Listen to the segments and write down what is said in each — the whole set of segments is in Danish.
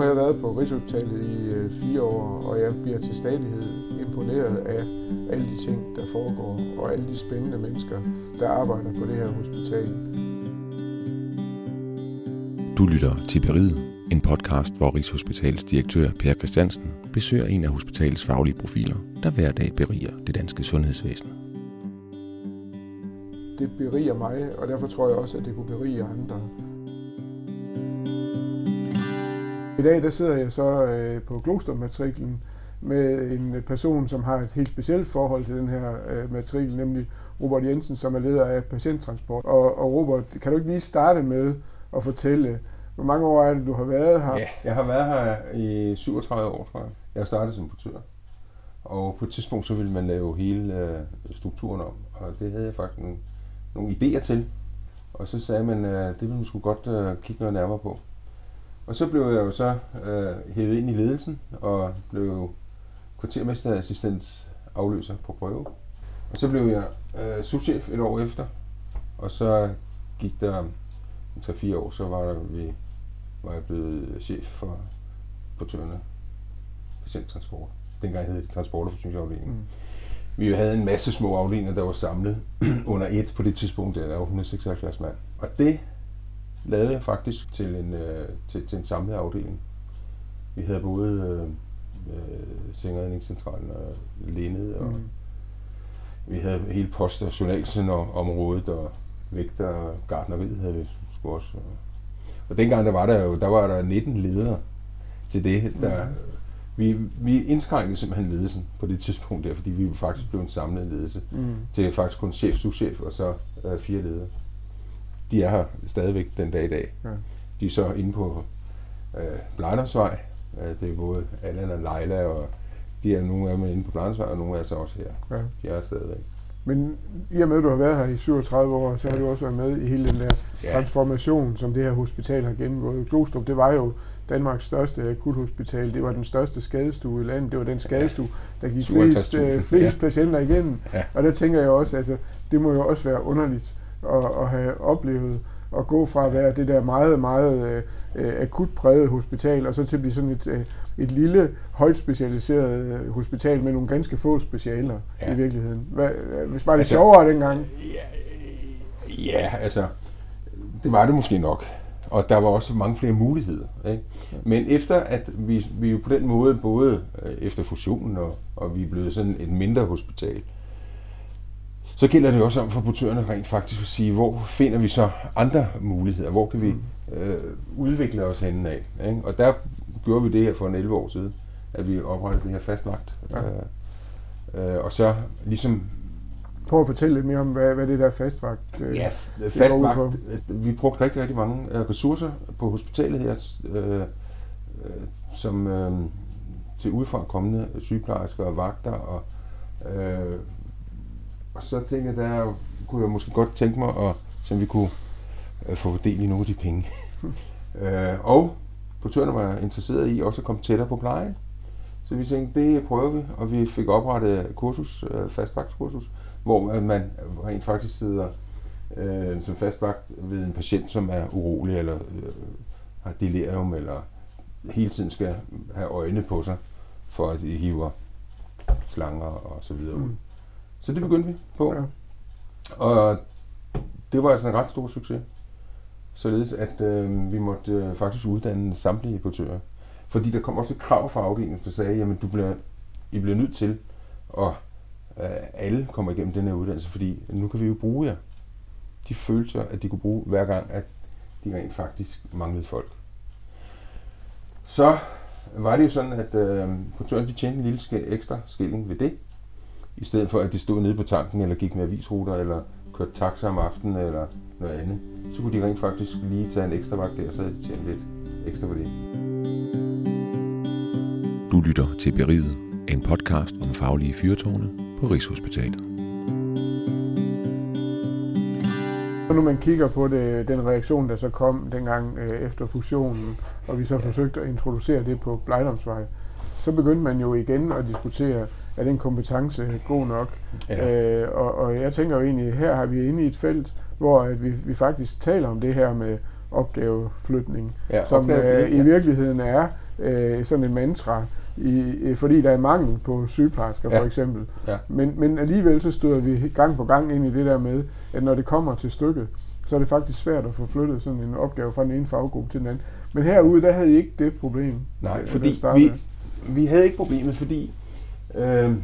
har jeg været på Rigshospitalet i øh, fire år, og jeg bliver til stadighed imponeret af alle de ting, der foregår, og alle de spændende mennesker, der arbejder på det her hospital. Du lytter til Beriget, en podcast, hvor Rigshospitalets direktør Per Christiansen besøger en af hospitalets faglige profiler, der hver dag beriger det danske sundhedsvæsen. Det beriger mig, og derfor tror jeg også, at det kunne berige andre. I dag der sidder jeg så øh, på Glostermatriklen med en person, som har et helt specielt forhold til den her øh, matrikel, nemlig Robert Jensen, som er leder af patienttransport. Og, og Robert, kan du ikke lige starte med at fortælle, hvor mange år er det, du har været her? Ja, jeg har været her i 37 år, tror jeg. Jeg startede som portør. Og på et tidspunkt så ville man lave hele øh, strukturen om, og det havde jeg faktisk nogle, nogle idéer til. Og så sagde man, at det ville man skulle godt øh, kigge noget nærmere på. Og så blev jeg jo så øh, hævet ind i ledelsen og blev kvartermesterassistent afløser på prøve. Og så blev jeg øh, souschef et år efter, og så gik der 3-4 år, så var, der, vi, var jeg blevet chef for portørerne patienttransport. Dengang hed det transport- og forsyningsafdelingen. Mm. Vi havde en masse små afdelinger, der var samlet under et på det tidspunkt, der var 176 mand. Og det lavede jeg faktisk til en, øh, til, til en samlet afdeling. Vi havde både øh, øh, Sengeredningscentralen og Lindet, og mm. vi havde hele post- og journalområdet, og vægter og gardneriet havde vi sgu også. Og, og dengang der var der jo, der var der 19 ledere til det, der, mm. vi, vi indskrænkede simpelthen ledelsen på det tidspunkt der, fordi vi faktisk blev en samlet ledelse mm. til faktisk kun chef, souschef og så øh, fire ledere de er her stadigvæk den dag i dag. Ja. De er så inde på øh, Blejdersvej. Øh, det er både Allan og Leila, og de er nogle af dem inde på Blejdersvej, og nogle af så også her. Ja. De er stadigvæk. Men i og med, at du har været her i 37 år, så ja. har du også været med i hele den der ja. transformation, som det her hospital har gennemgået. Glostrup, det var jo Danmarks største akuthospital. Det var den største skadestue i landet. Det var den skadestue, der gik flest, øh, flest ja. patienter igennem. Ja. Og der tænker jeg også, altså, det må jo også være underligt at, at have oplevet at gå fra at være det der meget, meget øh, akut præget hospital, og så til at blive sådan et, øh, et lille, højt specialiseret øh, hospital med nogle ganske få specialer ja. i virkeligheden. Hvad, øh, hvis bare det altså, sjovere dengang? Ja, ja, altså, det var det måske nok. Og der var også mange flere muligheder. Ikke? Men efter at vi, vi jo på den måde, både øh, efter fusionen og, og vi er blevet sådan et mindre hospital, øh, så gælder det også om for portørerne rent faktisk at sige, hvor finder vi så andre muligheder? Hvor kan vi mm. øh, udvikle os henne af? Ikke? Og der gjorde vi det her for en 11 år siden, at vi oprettede det her fastvagt. Ja. Øh, øh, og så ligesom... Prøv at fortælle lidt mere om, hvad, hvad det der fastvagt øh, Ja, fastvagt. Vi brugte rigtig, rigtig mange øh, ressourcer på hospitalet her, øh, øh, som øh, til udefra kommende sygeplejersker og vagter og øh, og så tænkte jeg, der kunne jeg måske godt tænke mig, at, så vi kunne øh, få del i nogle af de penge. øh, og portørerne var interesseret i også at komme tættere på pleje. Så vi tænkte, det prøver vi, og vi fik oprettet kursus, øh, fastvagtskursus, hvor man rent faktisk sidder øh, som fastvagt ved en patient, som er urolig, eller øh, har delirium, eller hele tiden skal have øjne på sig, for at de hiver slanger og så videre ud. Mm. Så det begyndte vi på. Ja. Og det var altså en ret stor succes. Således at øh, vi måtte øh, faktisk uddanne samtlige portører. Fordi der kom også et krav fra afdelingen, der sagde, jamen du bliver, I bliver nødt til, at øh, alle kommer igennem den her uddannelse, fordi nu kan vi jo bruge jer. De følelser, at de kunne bruge hver gang, at de rent faktisk manglede folk. Så var det jo sådan, at øh, portøren de tjente en lille ekstra skilling ved det, i stedet for at de stod nede på tanken, eller gik med avisruter, eller kørte taxa om aftenen, eller noget andet, så kunne de rent faktisk lige tage en ekstra vagt der, så de tjente lidt ekstra for det. Du lytter til Beriget, en podcast om faglige fyrtårne på Rigshospitalet. Når man kigger på det, den reaktion, der så kom dengang øh, efter fusionen, og vi så forsøgte at introducere det på Blejdomsvej, så begyndte man jo igen at diskutere, er den kompetence god nok? Ja. Øh, og, og jeg tænker jo egentlig, her har vi inde i et felt, hvor at vi, vi faktisk taler om det her med opgaveflytning, ja, som opgave, øh, ja. i virkeligheden er øh, sådan en mantra, i, fordi der er mangel på sygeplejersker Ja. for eksempel. Ja. Men, men alligevel så støder vi gang på gang ind i det der med, at når det kommer til stykket, så er det faktisk svært at få flyttet sådan en opgave fra den ene faggruppe til den anden. Men herude, der havde I ikke det problem. Nej, øh, fordi vi, vi havde ikke problemet, fordi øh,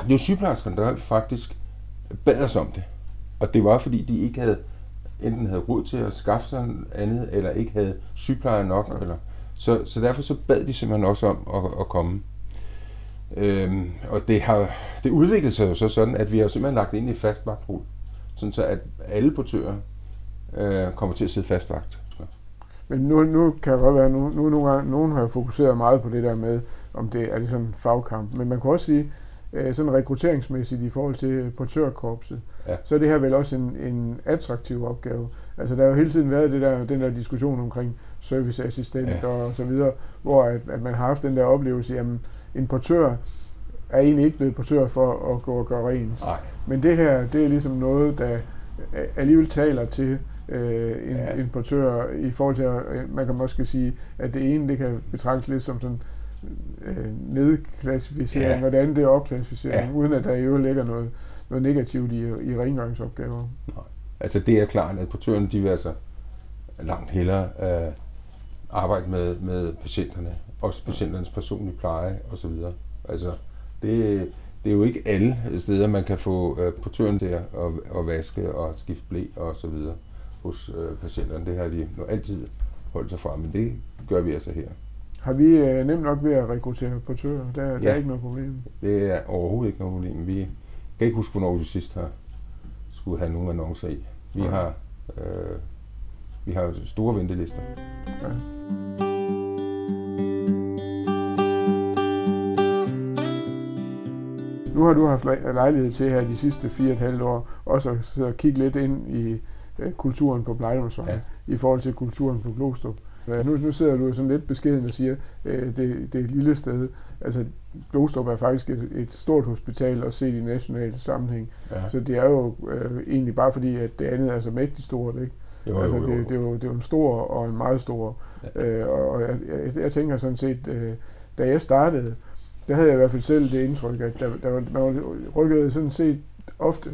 det var sygeplejerskerne, der faktisk bad os om det. Og det var, fordi de ikke havde enten havde råd til at skaffe sig andet, eller ikke havde sygeplejer nok. Eller, så, så derfor så bad de simpelthen også om at, at komme. Øhm, og det har det udviklede sig jo så sådan, at vi har simpelthen lagt det ind i fast vagtrul. Sådan så, at alle portører øh, kommer til at sidde fast vagt. Men nu, nu kan det godt være, nu, nu nogle gange, nogen har fokuseret meget på det der med, om det er det sådan en fagkamp. Men man kan også sige, øh, sådan rekrutteringsmæssigt i forhold til portørkorpset, Ja. så er det her vel også en, en attraktiv opgave. Altså der har jo hele tiden været det der, den der diskussion omkring serviceassistent Ja. og så videre, hvor at, at man har haft den der oplevelse, jamen en portør er egentlig ikke blevet portør for at gå og gøre rent. Nej. Men det her, det er ligesom noget, der alligevel taler til øh, en Ja. ja. importør i forhold til, at øh, man kan måske sige, at det ene, det kan betragtes lidt som sådan øh, nedklassificering, Ja. og det er opklassificering, Ja. uden at der i øvrigt ligger noget, noget negativt i, i rengøringsopgaver. Altså det er klart, at portørerne de vil altså langt hellere øh, arbejde med, med patienterne, også patienternes personlige pleje osv. Altså det, det er jo ikke alle steder, man kan få øh, portøren til at, at, at vaske og skifte blæ og så videre hos øh, patienterne. Det har de nu altid holdt sig fra, men det gør vi altså her. Har vi øh, nemt nok ved at rekruttere portører? Der, ja. der er ikke noget problem. Det er overhovedet ikke noget problem. Vi kan ikke huske, hvornår vi sidst har skulle have nogle annoncer i. Vi Nej. har, øh, vi har store ventelister. Ja. Nu har du haft lej- lejlighed til her de sidste fire og et halvt år også at kigge lidt ind i øh, kulturen på Blejdomsvej Ja. i forhold til kulturen på Glostrup. Ja, nu, nu sidder du sådan lidt beskeden og siger, øh, det, det er et lille sted. Altså, Glostrup er faktisk et, et stort hospital, også set i national sammenhæng. Ja. Så det er jo øh, egentlig bare fordi, at det andet er så mægtigt stort, ikke? Jo, altså, jo, jo. Det, det, er jo, det er jo en stor og en meget stor. Ja. Øh, og og jeg, jeg, jeg tænker sådan set, øh, da jeg startede, der havde jeg i hvert fald selv det indtryk, at der, der, var- man var rykket sådan set ofte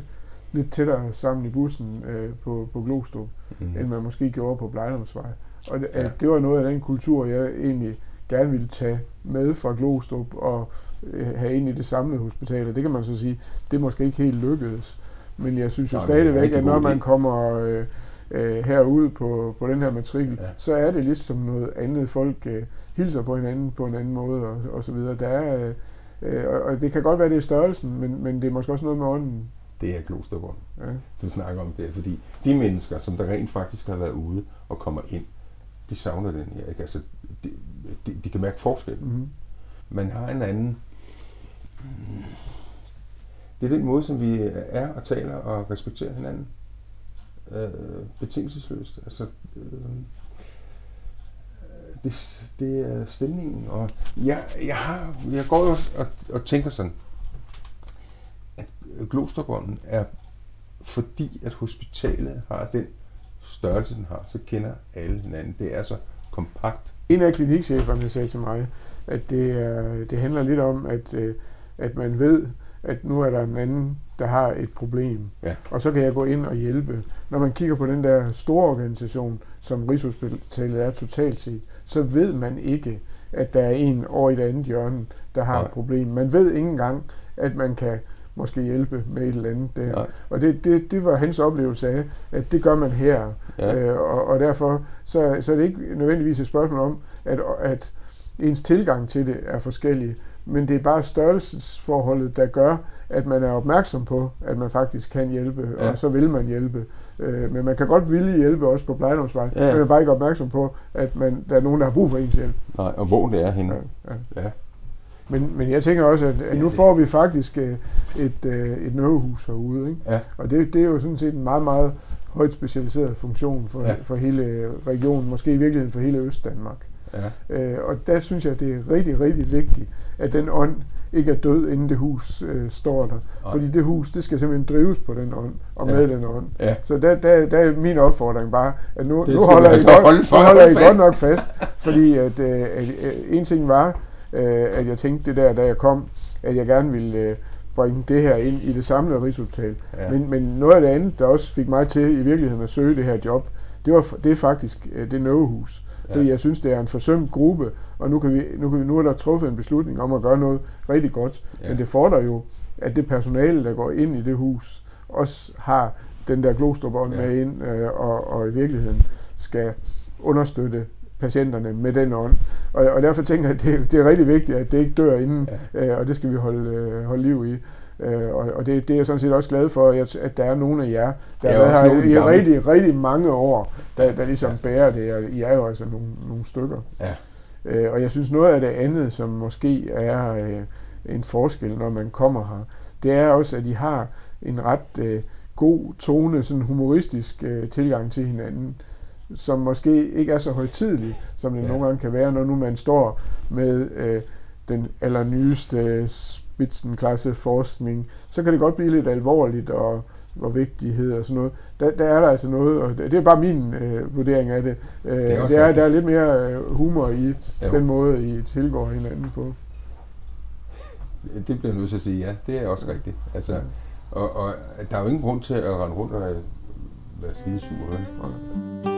lidt tættere sammen i bussen øh, på, på Glostrup, mm. end man måske gjorde på Blejdomsvej. Og det, Ja. det var noget af den kultur, jeg egentlig gerne ville tage med fra Glostrup og øh, have ind i det samlede hospital. Og det kan man så sige, det er måske ikke helt lykkedes. Men jeg synes jo en stadigvæk, at når man kommer øh, øh, herud på, på den her matrikel, Ja. så er det ligesom noget andet. Folk øh, hilser på hinanden på en anden måde og, og så videre. Der er, øh, og, og det kan godt være, det er størrelsen, men, men det er måske også noget med ånden. Det er Klosterborg, Ja. du snakker om det, fordi de mennesker, som der rent faktisk har været ude og kommer ind, de savner den her. Ikke? Altså, de, de, de kan mærke forskel. Mm-hmm. Man har en anden... Det er den måde, som vi er og taler og respekterer hinanden. Øh, betingelsesløst. Altså, øh, det, det er stemningen. Og jeg, jeg, har, jeg går jo og, og tænker sådan, at Glosterbånden er, fordi at hospitalet har den størrelse, den har, så kender alle hinanden. Det er så kompakt. En af klinikcheferne sagde til mig, at det, er, det handler lidt om, at, øh, at man ved, at nu er der en anden, der har et problem. Ja. Og så kan jeg gå ind og hjælpe. Når man kigger på den der store organisation, som Rigshospitalet er totalt set, så ved man ikke, at der er en over i det andet hjørne, der har Nej. et problem. Man ved ikke engang, at man kan måske hjælpe med et eller andet der. Nej. Og det, det, det var hans oplevelse af, at det gør man her. Ja. Øh, og, og derfor så, så er det ikke nødvendigvis et spørgsmål om, at, at ens tilgang til det er forskellig, men det er bare størrelsesforholdet, der gør, at man er opmærksom på, at man faktisk kan hjælpe, Ja. og så vil man hjælpe. Øh, men man kan godt ville hjælpe også på plejdomsvej, Ja. men man er bare ikke opmærksom på, at man, der er nogen, der har brug for ens hjælp. Nej, og hvor det er henne. Ja, ja. Ja. Men, men jeg tænker også, at, at nu får vi faktisk øh, et, øh, et nødhus herude, ikke? Ja. Og det, det er jo sådan set en meget, meget højt specialiseret funktion for, Ja. for hele regionen, måske i virkeligheden for hele Østdanmark. Ja. Øh, og der synes jeg, det er rigtig, rigtig vigtigt, at den ånd ikke er død, inden det hus øh, står der. Okay. Fordi det hus, det skal simpelthen drives på den ånd, og med ja. den ånd. Ja. Så der, der, der er min opfordring bare, at nu, nu holder, I godt, holde nu holder I godt nok fast, fordi at, øh, at, at en ting var, øh, at jeg tænkte det der, da jeg kom, at jeg gerne ville øh, bringe det her ind i det samlede Rigshospital. Ja. Men, men noget af det andet, der også fik mig til i virkeligheden at søge det her job, det, var, det er faktisk øh, det Nøvehus. Ja. Fordi jeg synes, det er en forsømt gruppe, og nu, kan vi, nu, kan vi, nu er der truffet en beslutning om at gøre noget rigtig godt. Ja. Men det fordrer jo, at det personale, der går ind i det hus, også har den der glostrubånd ja. med ind, øh, og, og i virkeligheden skal understøtte patienterne med den ånd. Og, og derfor tænker jeg, at det, det er rigtig vigtigt, at det ikke dør inden, ja. øh, og det skal vi holde, øh, holde liv i. Øh, og og det, det er jeg sådan set også glad for, at, at der er nogle af jer, der har været her i, rigtig, rigtig mange år, der, der ligesom ja. bærer det, og I er jo altså nogle, nogle stykker. Ja. Øh, og jeg synes noget af det andet, som måske er øh, en forskel, når man kommer her, det er også, at I har en ret øh, god tone, sådan humoristisk øh, tilgang til hinanden, som måske ikke er så højtidelig, som det ja. nogle gange kan være, når nu man står med øh, den allernyeste spidsenklasse forskning, så kan det godt blive lidt alvorligt og hvor vigtighed og sådan noget. Der, der er der altså noget, og det, det er bare min øh, vurdering af det. Øh, det er, det er der er lidt mere øh, humor i jo. den måde, I tilgår hinanden på. Det bliver jeg nødt til at sige, ja. Det er også rigtigt. Altså, og, og der er jo ingen grund til at rende rundt og være skide sur.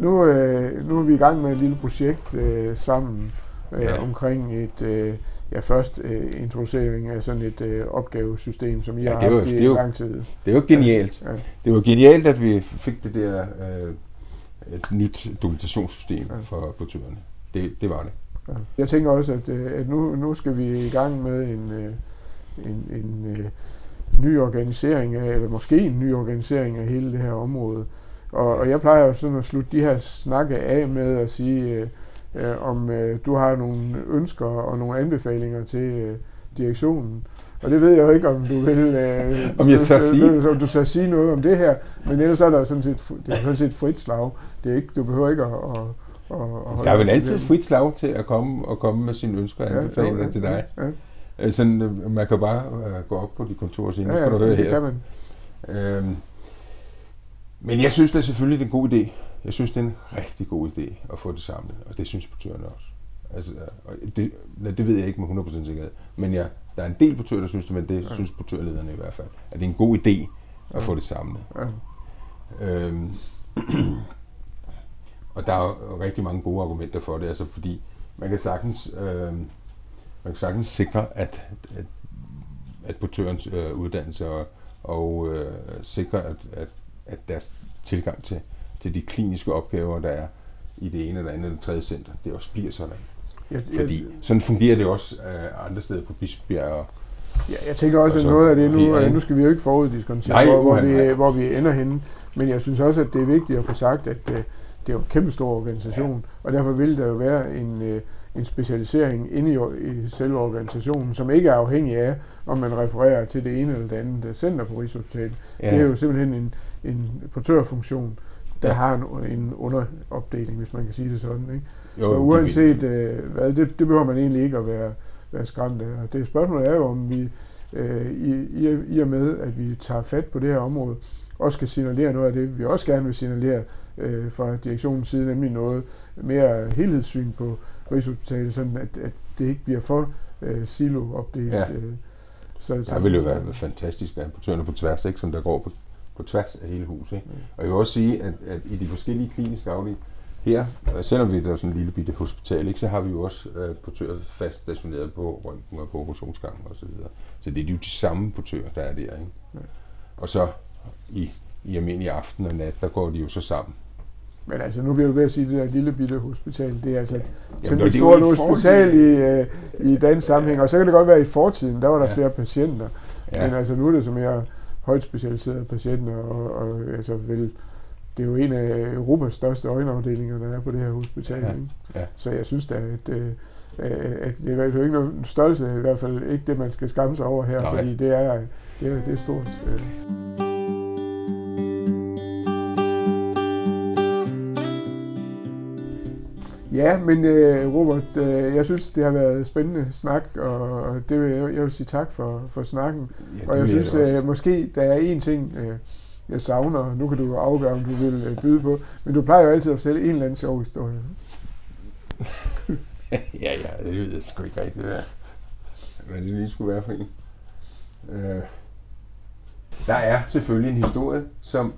Nu, øh, nu er vi i gang med et lille projekt øh, sammen øh, ja. omkring et, øh, ja først øh, introducering af sådan et øh, opgavesystem, som I ja, har haft i lang tid. Det er jo genialt. Ja. Ja. Det var genialt, at vi fik det der øh, et nyt dokumentationssystem ja. for portørerne. Det, det var det. Ja. Jeg tænker også, at, øh, at nu, nu skal vi i gang med en, øh, en, en øh, ny organisering af, eller måske en ny organisering af hele det her område. Og, og jeg plejer jo sådan at slutte de her snakke af med at sige, øh, øh, om øh, du har nogle ønsker og nogle anbefalinger til øh, direktionen. Og det ved jeg jo ikke, om du vil... Øh, om jeg tør sige? Om du tør sige noget om det her. Men ellers er der sådan set, det er sådan set frit slag. Det er ikke, du behøver ikke at, at, at, at Der er vel altid frit slag til at komme og komme med sine ønsker og anbefalinger ja, ja, til dig. Ja, ja. Sådan, øh, man kan bare gå op på de kontorer og sige, nu skal ja, ja, du høre det her. Kan man. Øhm, men jeg synes det er selvfølgelig en god idé. Jeg synes, det er en rigtig god idé at få det samlet, og det synes portørerne også. Altså, og det, det ved jeg ikke med 100% sikkerhed, men ja, der er en del portører, der synes det, men det ja. synes portørlederne i hvert fald, at det er en god idé at ja. få det samlet. Ja. Øhm, og der er jo rigtig mange gode argumenter for det, altså fordi man kan sagtens, øh, man kan sagtens sikre, at, at, at portørens øh, uddannelse og, og øh, sikre, at, at at deres tilgang til, til de kliniske opgaver, der er i det ene eller andet eller tredje center, det også bliver sådan. Jeg, Fordi sådan fungerer det også uh, andre steder på Bispebjerg og Ja, jeg tænker også, at noget af det nu, ja, nu skal vi jo ikke foruddiskontere, nej, hvor, hvor, vi, hvor vi ender henne, men jeg synes også, at det er vigtigt at få sagt, at uh, det er jo en kæmpe stor organisation, ja. og derfor vil der jo være en, uh, en specialisering inde i, i selve organisationen, som ikke er afhængig af, om man refererer til det ene eller det andet center på Rigshospitalet. Ja. Det er jo simpelthen en, en portørfunktion, der ja. har en, en underopdeling, hvis man kan sige det sådan. Ikke? Jo, så uanset øh, hvad, det, det behøver man egentlig ikke at være, være skræmt af. Og det spørgsmål er jo, om vi øh, i, i, i og med, at vi tager fat på det her område, også kan signalere noget af det, vi også gerne vil signalere øh, fra direktionens side, nemlig noget mere helhedssyn på Rigshospitalet, sådan at, at det ikke bliver for øh, silo-opdelt. Ja. Øh, så, så, det vil jo være fantastisk at have portørerne på tværs, ikke, som der går på på tværs af hele huset. Ikke? Og jeg vil også sige, at, at i de forskellige kliniske afdelinger, her, selvom vi er sådan en lille bitte hospital, ikke, så har vi jo også øh, portører fast stationeret på røntgen og på operationsgangen osv. Så, videre. så det er jo de samme portører, der er der. Ikke? Ja. Og så i, i almindelig aften og nat, der går de jo så sammen. Men altså, nu bliver du ved at sige, at det der lille bitte hospital, det er altså et temmelig stort hospital i, uh, i dansk sammenhæng. Og så kan det godt være, i fortiden, der var der ja. flere patienter. Ja. Men altså, nu er det så mere højt specialiserede patienter, og, og altså vel, det er jo en af Europas største øjenafdelinger, der er på det her hospital. Ja, ja. Så jeg synes da, at, øh, at det er i hvert fald ikke noget størrelse, i hvert fald ikke det, man skal skamme sig over her, Nej. fordi det er, det er, det er stort. Øh. Ja, men øh, Robert, øh, jeg synes, det har været spændende snak, og det vil, jeg, jeg vil sige tak for, for snakken. Ja, og jeg synes, også. øh, måske der er en ting, øh, jeg savner, nu kan du afgøre, om du vil øh, byde på, men du plejer jo altid at fortælle en eller anden sjov historie. ja, ja, det ved jeg sgu ikke rigtigt, hvad, hvad det lige skulle være for en. Øh, der er selvfølgelig en historie, som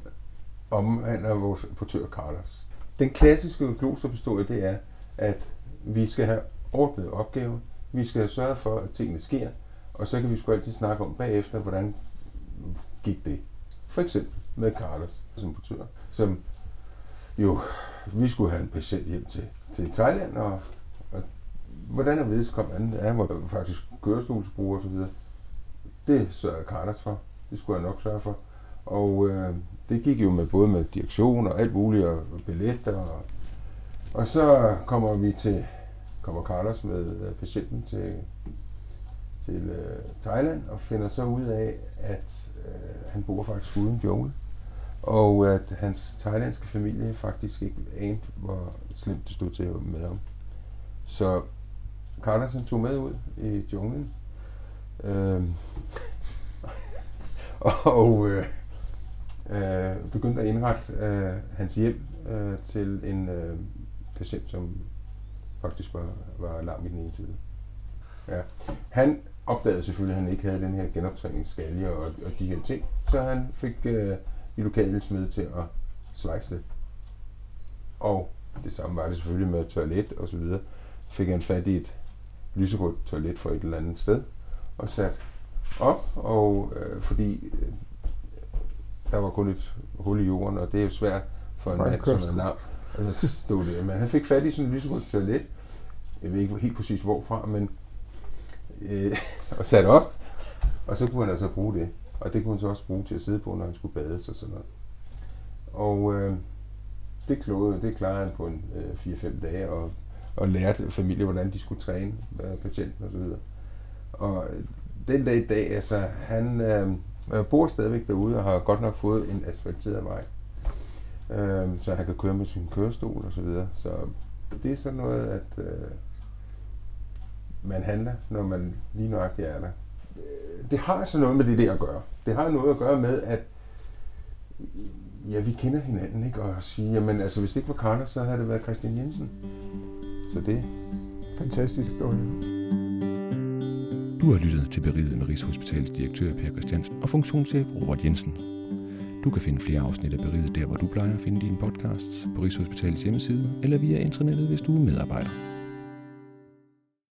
omhandler vores portør Carlos. Den klassiske klosterhistorie, det er, at vi skal have ordnet opgaven, vi skal have sørget for, at tingene sker, og så kan vi sgu altid snakke om bagefter, hvordan gik det. For eksempel med Carlos som portør, som jo, vi skulle have en patient hjem til, til Thailand, og, og hvordan er vedkommende? Han var faktisk kørestolsbruger og så videre. Det sørgede Carlos for. Det skulle jeg nok sørge for. Og øh, det gik jo med både med direktion og alt muligt, og billetter. Og, og så kommer vi til, kommer Carlos med øh, patienten til, til øh, Thailand, og finder så ud af, at øh, han bor faktisk uden jungle. Og at hans thailandske familie faktisk ikke anede, hvor slemt det stod til med ham. Så Carlos tog med ud i junglen. Øhm, og øh, øh, begyndte at indrette øh, hans hjem øh, til en øh, patient, som faktisk var, var lam i den ene side. Ja. Han opdagede selvfølgelig, at han ikke havde den her genoptræningsskalje og, og de her ting, så han fik øh, de lokale smed til at svejse det. Og det samme var det selvfølgelig med toilet og så videre. Fik han fat i et lyserødt toilet fra et eller andet sted og sat op, og øh, fordi øh, der var kun et hul i jorden, og det er jo svært for en en mand, som er lam, at stå der. Men han fik fat i sådan et lyserødt toilet. Jeg ved ikke helt præcis hvorfra, men øh, og sat op, og så kunne han altså bruge det. Og det kunne han så også bruge til at sidde på, når han skulle bades og sådan noget. Og øh, det, klogede, det klarede han på en øh, 4-5 dage, og, og lærte familien, hvordan de skulle træne øh, patienten osv. Og øh, den dag i dag, altså, han øh, bor stadigvæk derude og har godt nok fået en asfalteret vej. Øh, så han kan køre med sin kørestol og så videre. Så det er sådan noget, at øh, man handler, når man lige nøjagtigt er der. Øh, det har altså noget med det der at gøre. Det har noget at gøre med, at ja, vi kender hinanden, ikke? Og sige, jamen altså, hvis det ikke var Carlos, så havde det været Christian Jensen. Så det, Fantastisk historie. Du har lyttet til Beriget med Rigshospitalets direktør Per Christiansen og funktionschef Robert Jensen. Du kan finde flere afsnit af Beriget der, hvor du plejer at finde dine podcasts på Rigshospitalets hjemmeside eller via internettet, hvis du er medarbejder.